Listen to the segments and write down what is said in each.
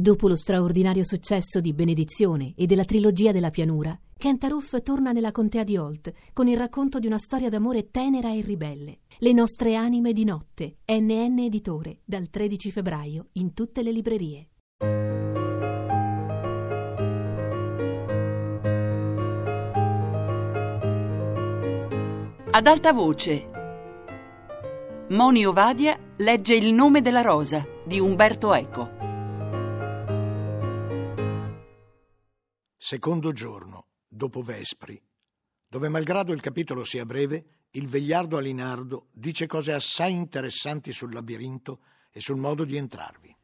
Dopo lo straordinario successo di Benedizione e della trilogia della pianura, Kentaroof torna nella contea di Holt con il racconto di una storia d'amore tenera e ribelle. Le nostre anime di notte, NN Editore, dal 13 febbraio in tutte le librerie. Ad alta voce. Moni Ovadia legge Il nome della rosa di Umberto Eco. Secondo giorno, dopo Vespri, dove malgrado il capitolo sia breve, il vegliardo Alinardo dice cose assai interessanti sul labirinto e sul modo di entrarvi.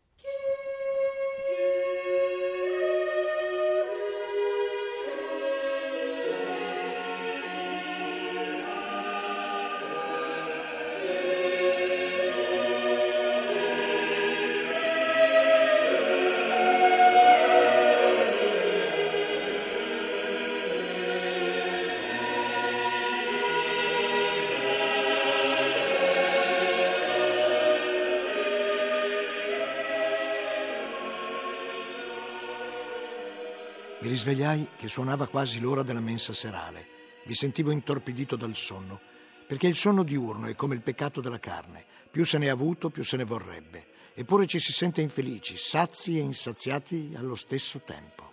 Risvegliai che suonava quasi l'ora della mensa serale. Mi sentivo intorpidito dal sonno, perché il sonno diurno è come il peccato della carne. Più se ne ha avuto, più se ne vorrebbe. Eppure ci si sente infelici, sazi e insaziati allo stesso tempo.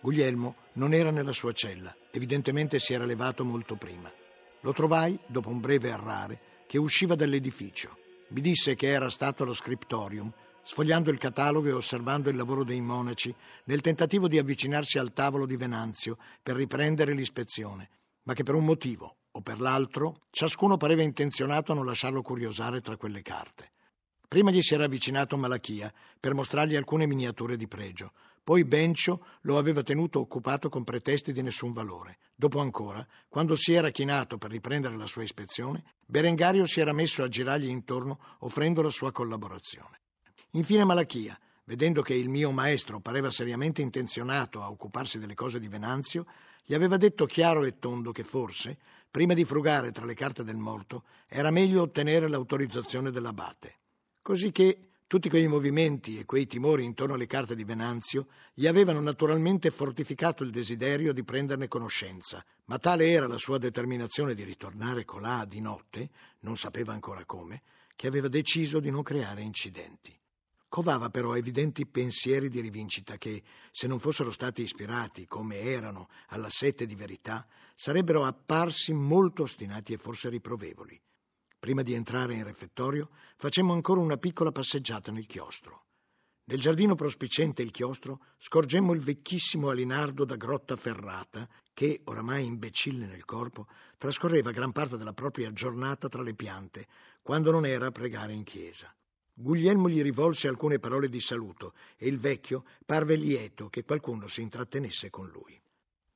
Guglielmo non era nella sua cella, evidentemente si era levato molto prima. Lo trovai, dopo un breve errare, che usciva dall'edificio. Mi disse che era stato allo scriptorium sfogliando il catalogo e osservando il lavoro dei monaci, nel tentativo di avvicinarsi al tavolo di Venanzio per riprendere l'ispezione, ma che per un motivo o per l'altro ciascuno pareva intenzionato a non lasciarlo curiosare tra quelle carte. Prima gli si era avvicinato Malachia per mostrargli alcune miniature di pregio, poi Bencio lo aveva tenuto occupato con pretesti di nessun valore. Dopo ancora, quando si era chinato per riprendere la sua ispezione, Berengario si era messo a girargli intorno offrendo la sua collaborazione. Infine Malachia, vedendo che il mio maestro pareva seriamente intenzionato a occuparsi delle cose di Venanzio, gli aveva detto chiaro e tondo che forse, prima di frugare tra le carte del morto, era meglio ottenere l'autorizzazione dell'abate. Così che tutti quei movimenti e quei timori intorno alle carte di Venanzio gli avevano naturalmente fortificato il desiderio di prenderne conoscenza, ma tale era la sua determinazione di ritornare colà di notte, non sapeva ancora come, che aveva deciso di non creare incidenti. Covava però evidenti pensieri di rivincita che, se non fossero stati ispirati, come erano, alla sete di verità, sarebbero apparsi molto ostinati e forse riprovevoli. Prima di entrare in refettorio, facemmo ancora una piccola passeggiata nel chiostro. Nel giardino prospicente il chiostro scorgemmo il vecchissimo Alinardo da Grotta Ferrata, che, oramai imbecille nel corpo, trascorreva gran parte della propria giornata tra le piante, quando non era a pregare in chiesa. Guglielmo gli rivolse alcune parole di saluto e il vecchio parve lieto che qualcuno si intrattenesse con lui.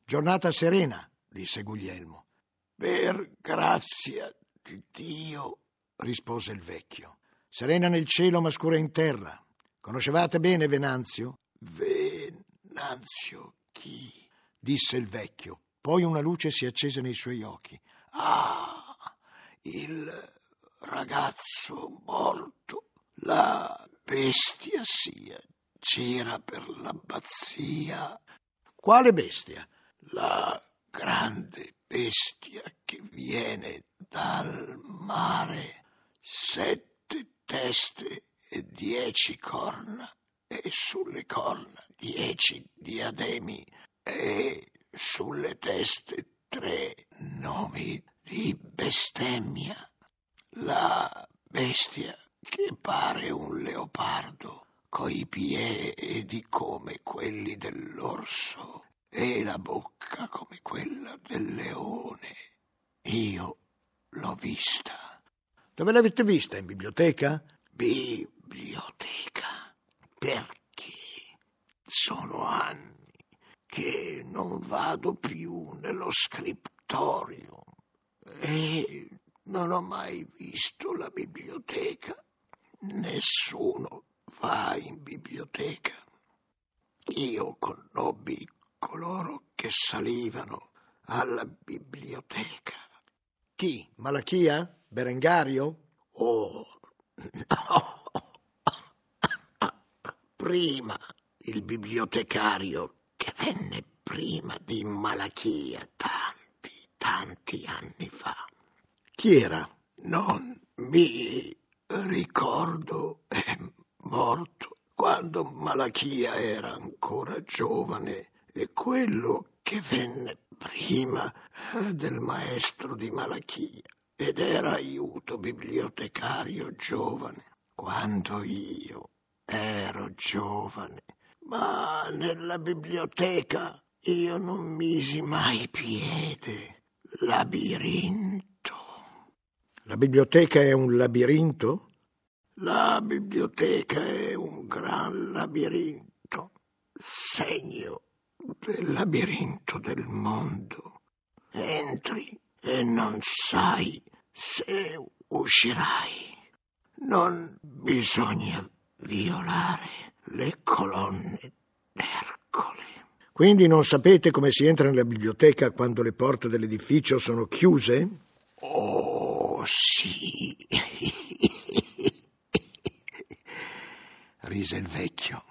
Giornata serena, disse Guglielmo. Per grazia di Dio, rispose il vecchio. Serena nel cielo ma scura in terra. Conoscevate bene Venanzio? Venanzio chi? disse il vecchio. Poi una luce si accese nei suoi occhi. Ah, il ragazzo morto la bestia sia gira per l'abbazia. Quale bestia? La grande bestia che viene dal mare, sette teste e dieci corna, e sulle corna dieci diademi, e sulle teste tre nomi di bestemmia. La bestia che pare un leopardo coi piedi come quelli dell'orso e la bocca come quella del leone. Io l'ho vista. Dove l'avete vista? In biblioteca? Biblioteca. Perché sono anni che non vado più nello scrittorio e non ho mai visto la biblioteca. Nessuno va in biblioteca. Io conobbi coloro che salivano alla biblioteca. Chi? Malachia? Berengario? Oh, no. Prima il bibliotecario che venne prima di Malachia tanti, tanti anni fa. Chi era? Non mi ricordo, è morto quando Malachia era ancora giovane e quello che venne prima del maestro di Malachia ed era aiuto bibliotecario giovane quando io ero giovane, ma nella biblioteca io non misi mai piede. Labirinto. La biblioteca è un labirinto? La biblioteca è un gran labirinto, segno del labirinto del mondo. Entri e non sai se uscirai. Non bisogna violare le colonne d'Ercole. Quindi non sapete come si entra nella biblioteca quando le porte dell'edificio sono chiuse? Oh, sì. Rise il vecchio.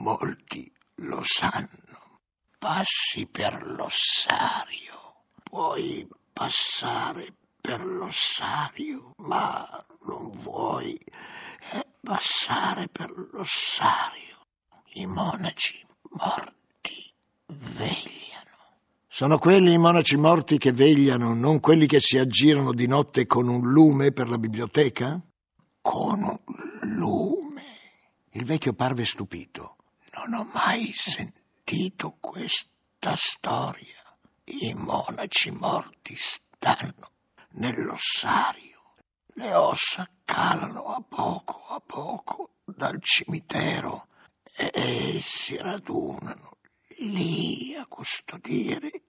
Molti lo sanno. Passi per l'ossario. Puoi passare per l'ossario, ma non vuoi eh, passare per l'ossario. I monaci morti vegliano. Sono quelli i monaci morti che vegliano, non quelli che si aggirano di notte con un lume per la biblioteca? Con un lume. Il vecchio parve stupito. Non ho mai sentito questa storia. I monaci morti stanno nell'ossario. Le ossa calano a poco a poco dal cimitero e si radunano lì a custodire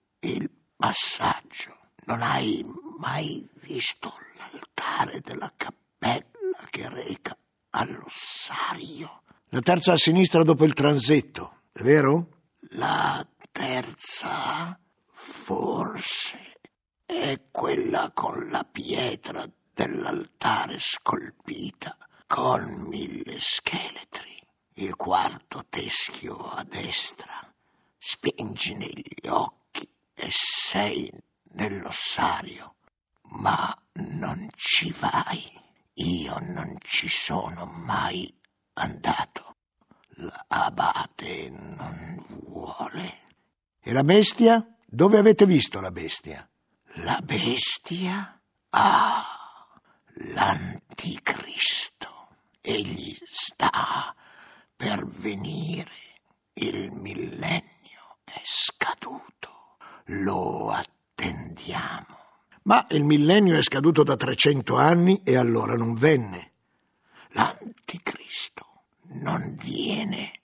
passaggio. Non hai mai visto l'altare della cappella che reca all'ossario? La terza a sinistra dopo il transetto, è vero? La terza, forse è quella con la pietra dell'altare scolpita con mille scheletri. Il quarto teschio a destra. Spingi negli occhi e sei nell'ossario. Ma non ci vai. Io non ci sono mai andato. L'abate non vuole. E la bestia? Dove avete visto la bestia? La bestia? Ah, l'anticristo. Egli sta per venire. Il millennio è scaduto. Lo attendiamo. Ma il millennio è scaduto da 300 anni e allora non venne. L'anticristo non viene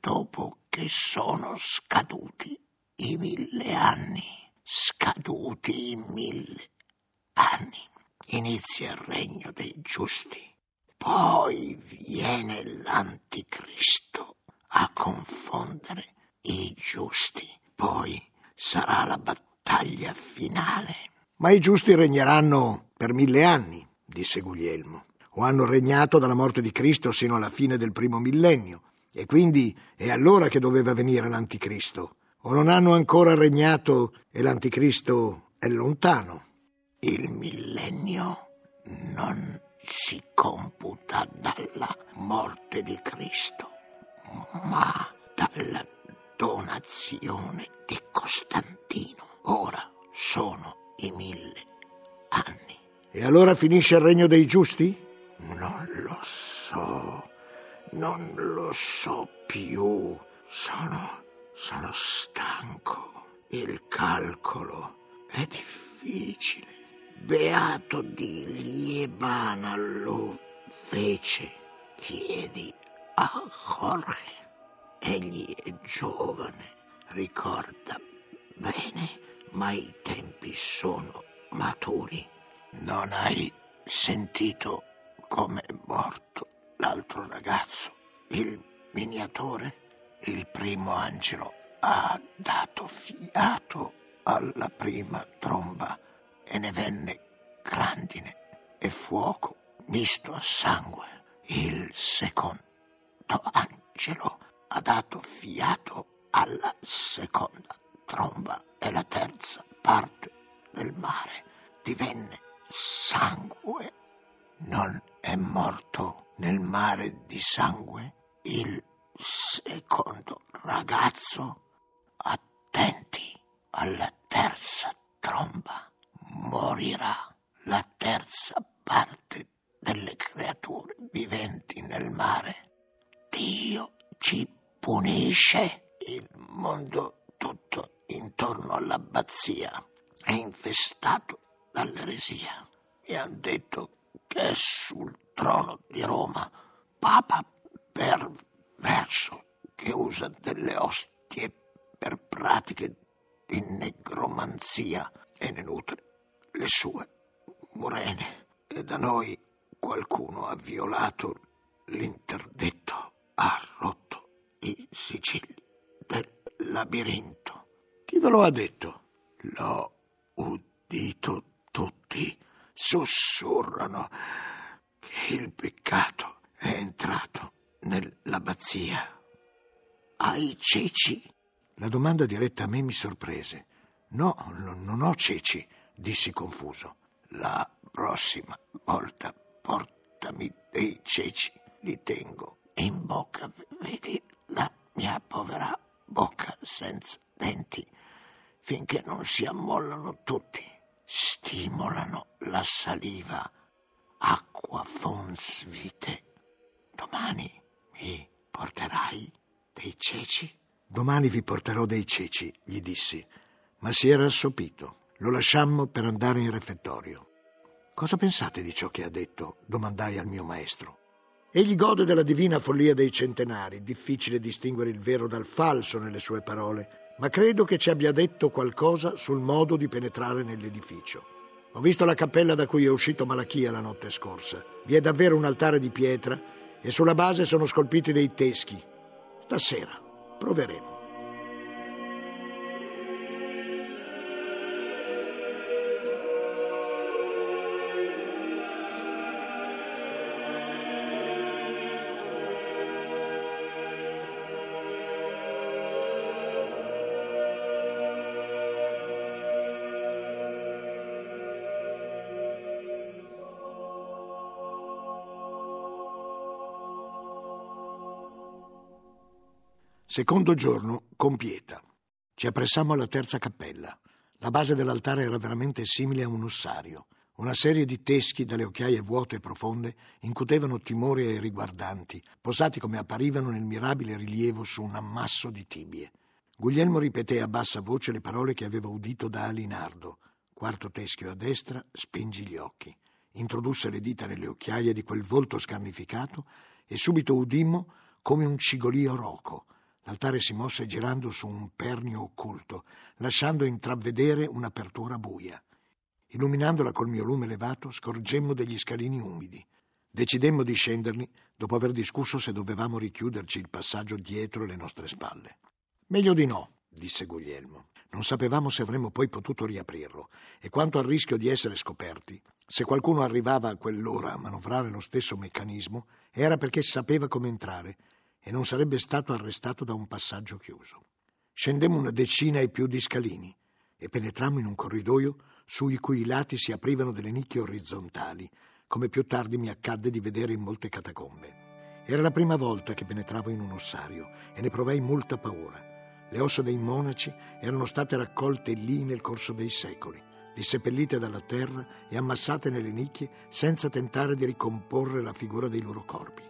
dopo che sono scaduti i mille anni scaduti i mille anni, inizia il regno dei giusti. Poi viene l'anticristo a confondere i giusti. Poi sarà la battaglia finale. Ma i giusti regneranno per mille anni, disse Guglielmo, o hanno regnato dalla morte di Cristo sino alla fine del primo millennio, e quindi è allora che doveva venire l'anticristo o non hanno ancora regnato e l'anticristo è lontano. Il millennio non si computa dalla morte di Cristo, ma dalla donazione di Costantino. Ora sono i mille anni. E allora finisce il regno dei giusti? Non lo so, non lo so più. Sono sono stanco. Il calcolo è difficile. Beato di Liebana lo fece. Chiedi a Jorge. Egli è giovane, ricorda bene, ma i tempi sono maturi. Non hai sentito come è morto l'altro ragazzo, il miniatore? Il primo angelo ha dato fiato alla prima tromba e ne venne grandine e fuoco misto a sangue. Il secondo angelo ha dato fiato alla seconda tromba e la terza parte del mare divenne sangue. Non è morto nel mare di sangue il secondo ragazzo? Attenti alla terza tromba. Morirà la terza parte delle creature viventi nel mare. Dio ci punisce. Il mondo tutto intorno all'abbazia è infestato dall'eresia. Mi hanno detto che è sul trono di Roma lo ha detto? L'ho udito tutti. Sussurrano che il peccato è entrato nell'abbazia. Hai ceci? La domanda diretta a me mi sorprese. No, non ho ceci, dissi confuso. La prossima volta portami dei ceci, li tengo in bocca, vedi la mia povera bocca senza denti, finché non si ammollano tutti. Stimolano la saliva, acqua fons vite. Domani mi porterai dei ceci? Domani vi porterò dei ceci, gli dissi, ma si era assopito. Lo lasciammo per andare in refettorio. Cosa pensate di ciò che ha detto? domandai al mio maestro. Egli gode della divina follia dei centenari, difficile distinguere il vero dal falso nelle sue parole, ma credo che ci abbia detto qualcosa sul modo di penetrare nell'edificio. Ho visto la cappella da cui è uscito Malachia la notte scorsa. Vi è davvero un altare di pietra e sulla base sono scolpiti dei teschi. Stasera proveremo. Secondo giorno, con Pieta. Ci appressammo alla terza cappella. La base dell'altare era veramente simile a un ossario. Una serie di teschi dalle occhiaie vuote e profonde incutevano timore ai riguardanti, posati come apparivano nel mirabile rilievo su un ammasso di tibie. Guglielmo ripeté a bassa voce le parole che aveva udito da Alinardo. Quarto teschio a destra, spingi gli occhi. Introdusse le dita nelle occhiaie di quel volto scarnificato e subito udimmo come un cigolio roco L'altare si mosse girando su un pernio occulto, lasciando intravedere un'apertura buia. Illuminandola col mio lume elevato, scorgemmo degli scalini umidi. Decidemmo di scenderli dopo aver discusso se dovevamo richiuderci il passaggio dietro le nostre spalle. Meglio di no, disse Guglielmo. Non sapevamo se avremmo poi potuto riaprirlo, e quanto al rischio di essere scoperti, se qualcuno arrivava a quell'ora a manovrare lo stesso meccanismo, era perché sapeva come entrare e non sarebbe stato arrestato da un passaggio chiuso. Scendemmo una decina e più di scalini e penetrammo in un corridoio sui cui lati si aprivano delle nicchie orizzontali, come più tardi mi accadde di vedere in molte catacombe. Era la prima volta che penetravo in un ossario e ne provai molta paura. Le ossa dei monaci erano state raccolte lì nel corso dei secoli, disseppellite dalla terra e ammassate nelle nicchie senza tentare di ricomporre la figura dei loro corpi.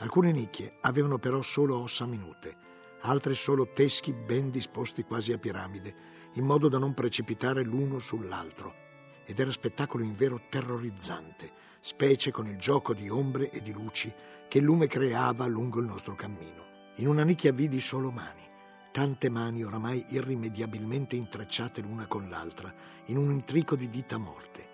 Alcune nicchie avevano però solo ossa minute, altre solo teschi ben disposti quasi a piramide, in modo da non precipitare l'uno sull'altro. Ed era spettacolo invero terrorizzante, specie con il gioco di ombre e di luci che il lume creava lungo il nostro cammino. In una nicchia vidi solo mani, tante mani oramai irrimediabilmente intrecciate l'una con l'altra, in un intrico di dita morte.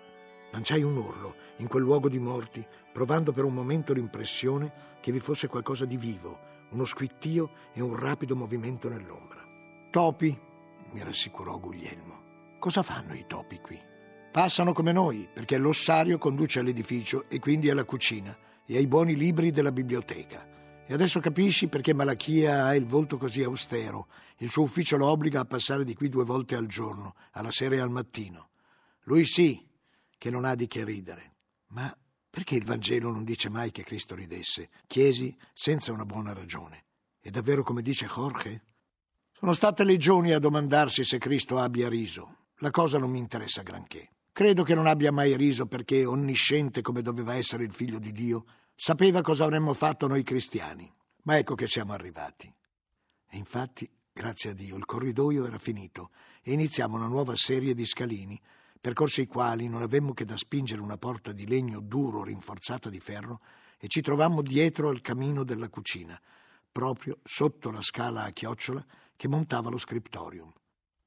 Lanciai un urlo in quel luogo di morti, provando per un momento l'impressione che vi fosse qualcosa di vivo, uno squittio e un rapido movimento nell'ombra. Topi, mi rassicurò Guglielmo. Cosa fanno i topi qui? Passano come noi, perché l'ossario conduce all'edificio e quindi alla cucina e ai buoni libri della biblioteca. E adesso capisci perché Malachia ha il volto così austero. Il suo ufficio lo obbliga a passare di qui due volte al giorno, alla sera e al mattino. Lui sì, che non ha di che ridere. Ma perché il Vangelo non dice mai che Cristo ridesse? Chiesi senza una buona ragione. È davvero come dice Jorge? Sono state legioni a domandarsi se Cristo abbia riso. La cosa non mi interessa granché. Credo che non abbia mai riso perché, onnisciente come doveva essere il figlio di Dio, sapeva cosa avremmo fatto noi cristiani. Ma ecco che siamo arrivati. E infatti, grazie a Dio, il corridoio era finito e iniziamo una nuova serie di scalini, percorsi i quali non avemmo che da spingere una porta di legno duro rinforzata di ferro e ci trovammo dietro al camino della cucina, proprio sotto la scala a chiocciola che montava lo scriptorium.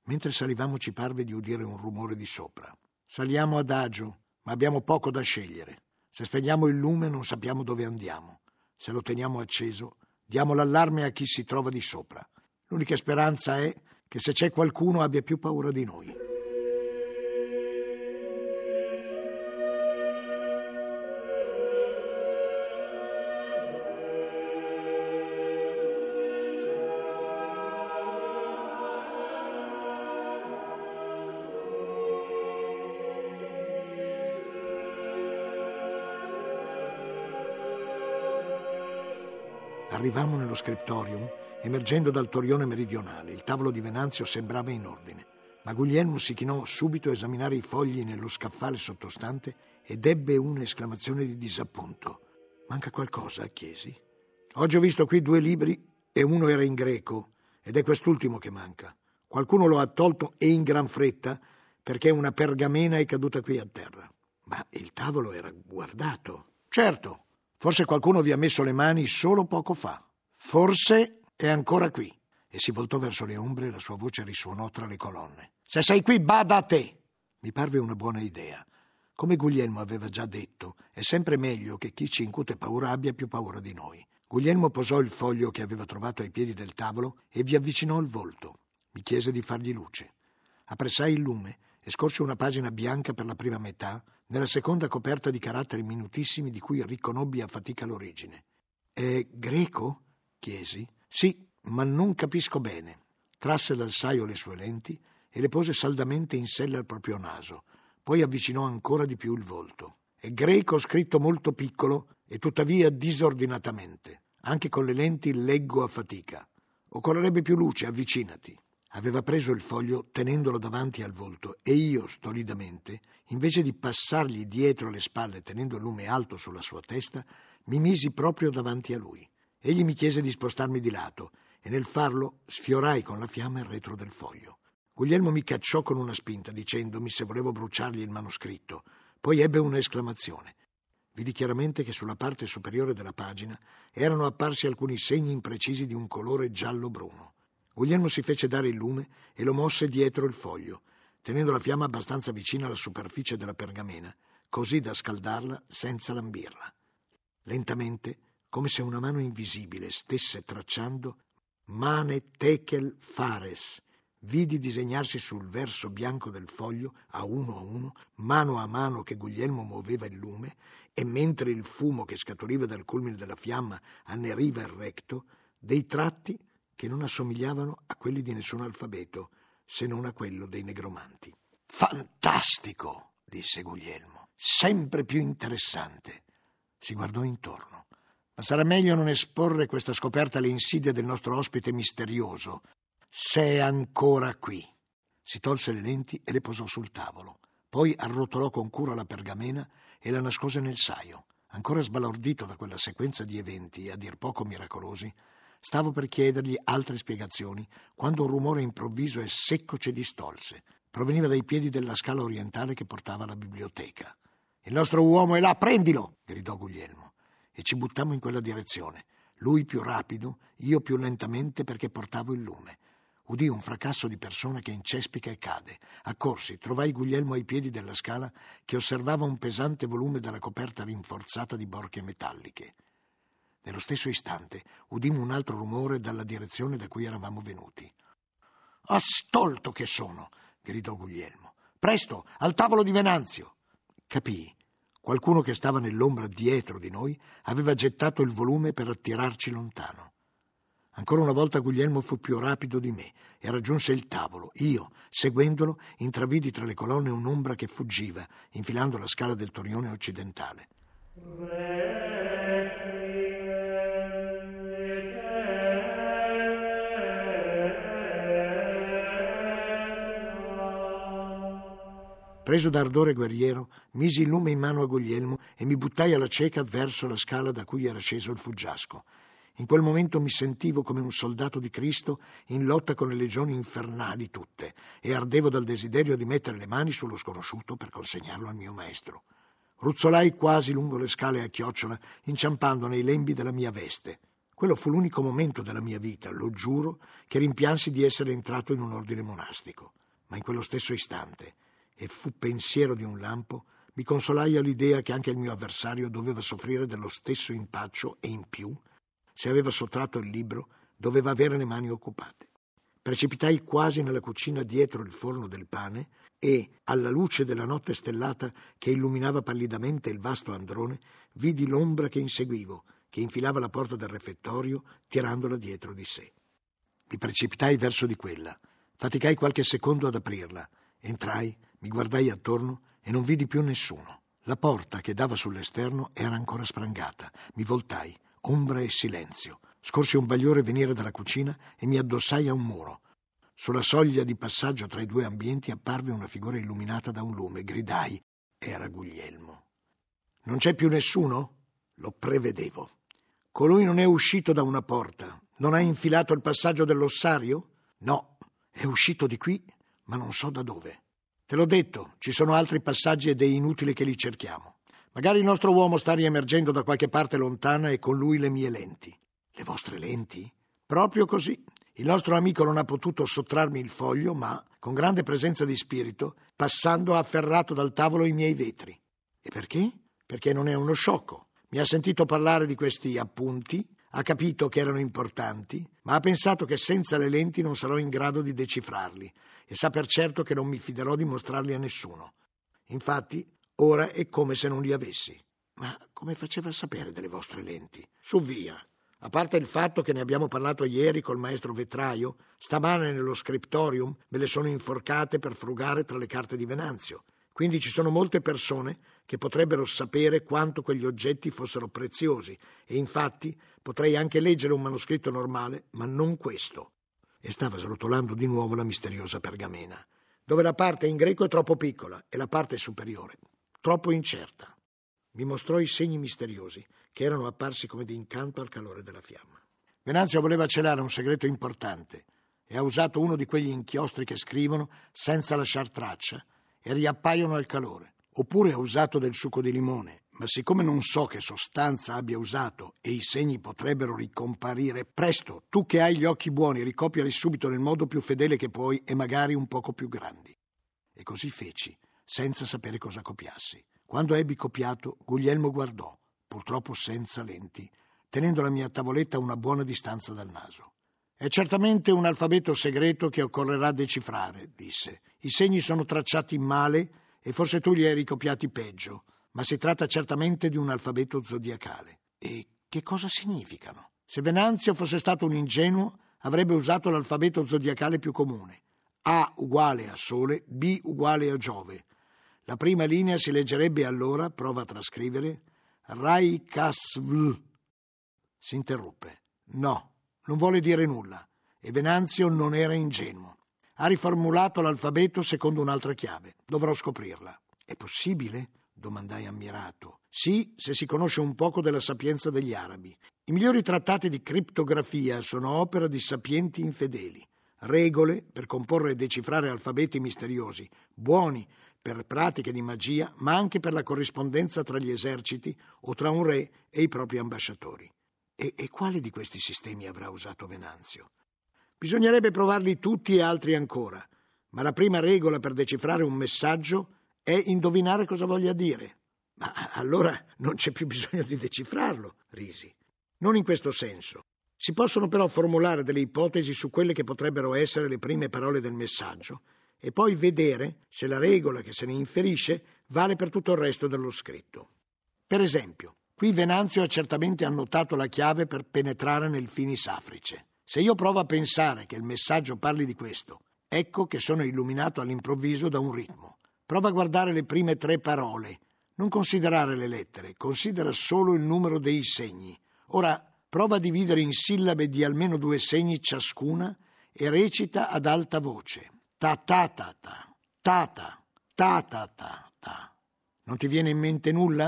Mentre salivamo ci parve di udire un rumore di sopra. Saliamo adagio, ma abbiamo poco da scegliere. Se spegniamo il lume non sappiamo dove andiamo. Se lo teniamo acceso, diamo l'allarme a chi si trova di sopra. L'unica speranza è che se c'è qualcuno abbia più paura di noi. Arrivammo nello scriptorium, emergendo dal torione meridionale. Il tavolo di Venanzio sembrava in ordine, ma Guglielmo si chinò subito a esaminare i fogli nello scaffale sottostante ed ebbe un'esclamazione di disappunto. Manca qualcosa? chiesi. Oggi ho visto qui due libri e uno era in greco ed è quest'ultimo che manca. Qualcuno lo ha tolto e in gran fretta perché una pergamena è caduta qui a terra. Ma il tavolo era guardato. Certo, Forse qualcuno vi ha messo le mani solo poco fa. Forse è ancora qui. E si voltò verso le ombre e la sua voce risuonò tra le colonne. Se sei qui, bada a te! Mi parve una buona idea. Come Guglielmo aveva già detto, è sempre meglio che chi ci incute paura abbia più paura di noi. Guglielmo posò il foglio che aveva trovato ai piedi del tavolo e vi avvicinò il volto. Mi chiese di fargli luce. Appressai il lume e scorsi una pagina bianca per la prima metà nella seconda coperta di caratteri minutissimi di cui riconobbi a fatica l'origine. È greco? chiesi. Sì, ma non capisco bene. Trasse dal saio le sue lenti e le pose saldamente in sella al proprio naso, poi avvicinò ancora di più il volto. È greco scritto molto piccolo e tuttavia disordinatamente. Anche con le lenti leggo a fatica. Occorrerebbe più luce, avvicinati. Aveva preso il foglio tenendolo davanti al volto e io, stolidamente, invece di passargli dietro le spalle tenendo il lume alto sulla sua testa, mi misi proprio davanti a lui. Egli mi chiese di spostarmi di lato e nel farlo sfiorai con la fiamma il retro del foglio. Guglielmo mi cacciò con una spinta dicendomi se volevo bruciargli il manoscritto. Poi ebbe un'esclamazione. Vidi chiaramente che sulla parte superiore della pagina erano apparsi alcuni segni imprecisi di un colore giallo-bruno. Guglielmo si fece dare il lume e lo mosse dietro il foglio, tenendo la fiamma abbastanza vicina alla superficie della pergamena, così da scaldarla senza lambirla. Lentamente, come se una mano invisibile stesse tracciando Mane Tekel Fares, vidi disegnarsi sul verso bianco del foglio, a uno a uno, mano a mano che Guglielmo muoveva il lume, e mentre il fumo che scaturiva dal culmine della fiamma anneriva il recto, dei tratti che non assomigliavano a quelli di nessun alfabeto, se non a quello dei negromanti. Fantastico, disse Guglielmo, sempre più interessante. Si guardò intorno. Ma sarà meglio non esporre questa scoperta alle insidie del nostro ospite misterioso, se è ancora qui. Si tolse le lenti e le posò sul tavolo. Poi arrotolò con cura la pergamena e la nascose nel saio. Ancora sbalordito da quella sequenza di eventi, a dir poco miracolosi, Stavo per chiedergli altre spiegazioni quando un rumore improvviso e secco ci distolse. Proveniva dai piedi della scala orientale che portava alla biblioteca. Il nostro uomo è là, prendilo! gridò Guglielmo. E ci buttammo in quella direzione. Lui più rapido, io più lentamente perché portavo il lume. Udì un fracasso di persone che incespica e cade. Accorsi, trovai Guglielmo ai piedi della scala che osservava un pesante volume dalla coperta rinforzata di borchie metalliche. Nello stesso istante udimmo un altro rumore dalla direzione da cui eravamo venuti. Astolto che sono! gridò Guglielmo. Presto, al tavolo di Venanzio! Capii Qualcuno che stava nell'ombra dietro di noi aveva gettato il volume per attirarci lontano. Ancora una volta Guglielmo fu più rapido di me e raggiunse il tavolo. Io, seguendolo, intravidi tra le colonne un'ombra che fuggiva, infilando la scala del torrione occidentale. Preso d'ardore guerriero, misi il lume in mano a Guglielmo e mi buttai alla cieca verso la scala da cui era sceso il fuggiasco. In quel momento mi sentivo come un soldato di Cristo in lotta con le legioni infernali tutte e ardevo dal desiderio di mettere le mani sullo sconosciuto per consegnarlo al mio maestro. Ruzzolai quasi lungo le scale a chiocciola, inciampando nei lembi della mia veste. Quello fu l'unico momento della mia vita, lo giuro, che rimpiansi di essere entrato in un ordine monastico. Ma in quello stesso istante, e fu pensiero di un lampo, mi consolai all'idea che anche il mio avversario doveva soffrire dello stesso impaccio e in più, se aveva sottratto il libro, doveva avere le mani occupate. Precipitai quasi nella cucina dietro il forno del pane e, alla luce della notte stellata che illuminava pallidamente il vasto androne, vidi l'ombra che inseguivo, che infilava la porta del refettorio, tirandola dietro di sé. Mi precipitai verso di quella. Faticai qualche secondo ad aprirla. Entrai, mi guardai attorno e non vidi più nessuno. La porta che dava sull'esterno era ancora sprangata. Mi voltai, ombra e silenzio. Scorsi un bagliore venire dalla cucina e mi addossai a un muro. Sulla soglia di passaggio tra i due ambienti apparve una figura illuminata da un lume. Gridai. Era Guglielmo. Non c'è più nessuno? Lo prevedevo. Colui non è uscito da una porta. Non ha infilato il passaggio dell'ossario? No, è uscito di qui, ma non so da dove. Te l'ho detto, ci sono altri passaggi ed è inutile che li cerchiamo. Magari il nostro uomo sta riemergendo da qualche parte lontana e con lui le mie lenti. Le vostre lenti? Proprio così. Il nostro amico non ha potuto sottrarmi il foglio, ma, con grande presenza di spirito, passando ha afferrato dal tavolo i miei vetri. E perché? Perché non è uno sciocco. Mi ha sentito parlare di questi appunti, ha capito che erano importanti, ma ha pensato che senza le lenti non sarò in grado di decifrarli e sa per certo che non mi fiderò di mostrarli a nessuno. Infatti, ora è come se non li avessi. Ma come faceva a sapere delle vostre lenti? Su via. A parte il fatto che ne abbiamo parlato ieri col maestro Vetraio, stamane nello scriptorium me le sono inforcate per frugare tra le carte di Venanzio. Quindi ci sono molte persone che potrebbero sapere quanto quegli oggetti fossero preziosi e infatti potrei anche leggere un manoscritto normale, ma non questo e stava srotolando di nuovo la misteriosa pergamena, dove la parte in greco è troppo piccola e la parte superiore troppo incerta. Mi mostrò i segni misteriosi che erano apparsi come d'incanto al calore della fiamma. Venanzio voleva celare un segreto importante e ha usato uno di quegli inchiostri che scrivono senza lasciar traccia e riappaiono al calore, oppure ha usato del succo di limone ma siccome non so che sostanza abbia usato e i segni potrebbero ricomparire, presto, tu che hai gli occhi buoni, ricopiali subito nel modo più fedele che puoi e magari un poco più grandi. E così feci, senza sapere cosa copiassi. Quando ebbi copiato, Guglielmo guardò, purtroppo senza lenti, tenendo la mia tavoletta a una buona distanza dal naso. È certamente un alfabeto segreto che occorrerà decifrare, disse. I segni sono tracciati male e forse tu li hai ricopiati peggio ma si tratta certamente di un alfabeto zodiacale. E che cosa significano? Se Venanzio fosse stato un ingenuo, avrebbe usato l'alfabeto zodiacale più comune. A uguale a Sole, B uguale a Giove. La prima linea si leggerebbe allora, prova a trascrivere, Raikasvl. Si interruppe. No, non vuole dire nulla. E Venanzio non era ingenuo. Ha riformulato l'alfabeto secondo un'altra chiave. Dovrò scoprirla. È possibile? Domandai ammirato. Sì, se si conosce un poco della sapienza degli arabi. I migliori trattati di criptografia sono opera di sapienti infedeli. Regole per comporre e decifrare alfabeti misteriosi, buoni per pratiche di magia, ma anche per la corrispondenza tra gli eserciti o tra un re e i propri ambasciatori. E, e quale di questi sistemi avrà usato Venanzio? Bisognerebbe provarli tutti e altri ancora, ma la prima regola per decifrare un messaggio è indovinare cosa voglia dire. Ma allora non c'è più bisogno di decifrarlo, risi. Non in questo senso. Si possono però formulare delle ipotesi su quelle che potrebbero essere le prime parole del messaggio e poi vedere se la regola che se ne inferisce vale per tutto il resto dello scritto. Per esempio, qui Venanzio ha certamente annotato la chiave per penetrare nel finis africe. Se io provo a pensare che il messaggio parli di questo, ecco che sono illuminato all'improvviso da un ritmo. Prova a guardare le prime tre parole. Non considerare le lettere, considera solo il numero dei segni. Ora prova a dividere in sillabe di almeno due segni ciascuna e recita ad alta voce. Ta ta ta ta, ta ta, ta ta ta ta. Non ti viene in mente nulla?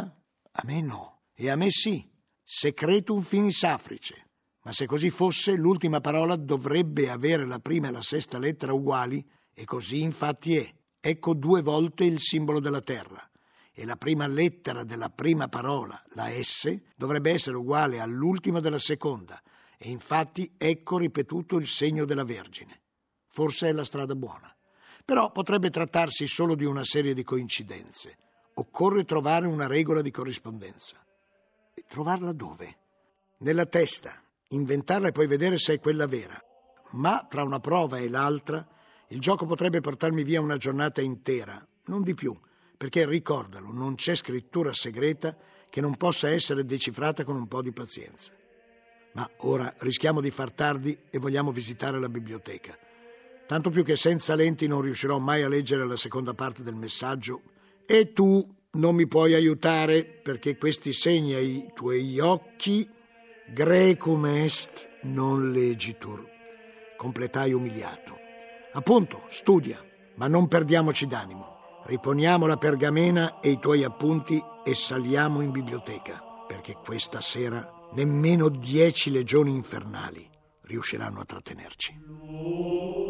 A me no. E a me sì. Secretum finis africe. Ma se così fosse, l'ultima parola dovrebbe avere la prima e la sesta lettera uguali, e così infatti è. Ecco due volte il simbolo della Terra e la prima lettera della prima parola, la S, dovrebbe essere uguale all'ultima della seconda e infatti ecco ripetuto il segno della Vergine. Forse è la strada buona. Però potrebbe trattarsi solo di una serie di coincidenze. Occorre trovare una regola di corrispondenza. E trovarla dove? Nella testa. Inventarla e poi vedere se è quella vera. Ma tra una prova e l'altra, il gioco potrebbe portarmi via una giornata intera, non di più perché ricordalo, non c'è scrittura segreta che non possa essere decifrata con un po' di pazienza. Ma ora rischiamo di far tardi e vogliamo visitare la biblioteca. Tanto più che senza lenti non riuscirò mai a leggere la seconda parte del messaggio e tu non mi puoi aiutare perché questi segni ai tuoi occhi grecum est non legitur. Completai umiliato. Appunto, studia, ma non perdiamoci d'animo. Riponiamo la pergamena e i tuoi appunti e saliamo in biblioteca, perché questa sera nemmeno dieci legioni infernali riusciranno a trattenerci.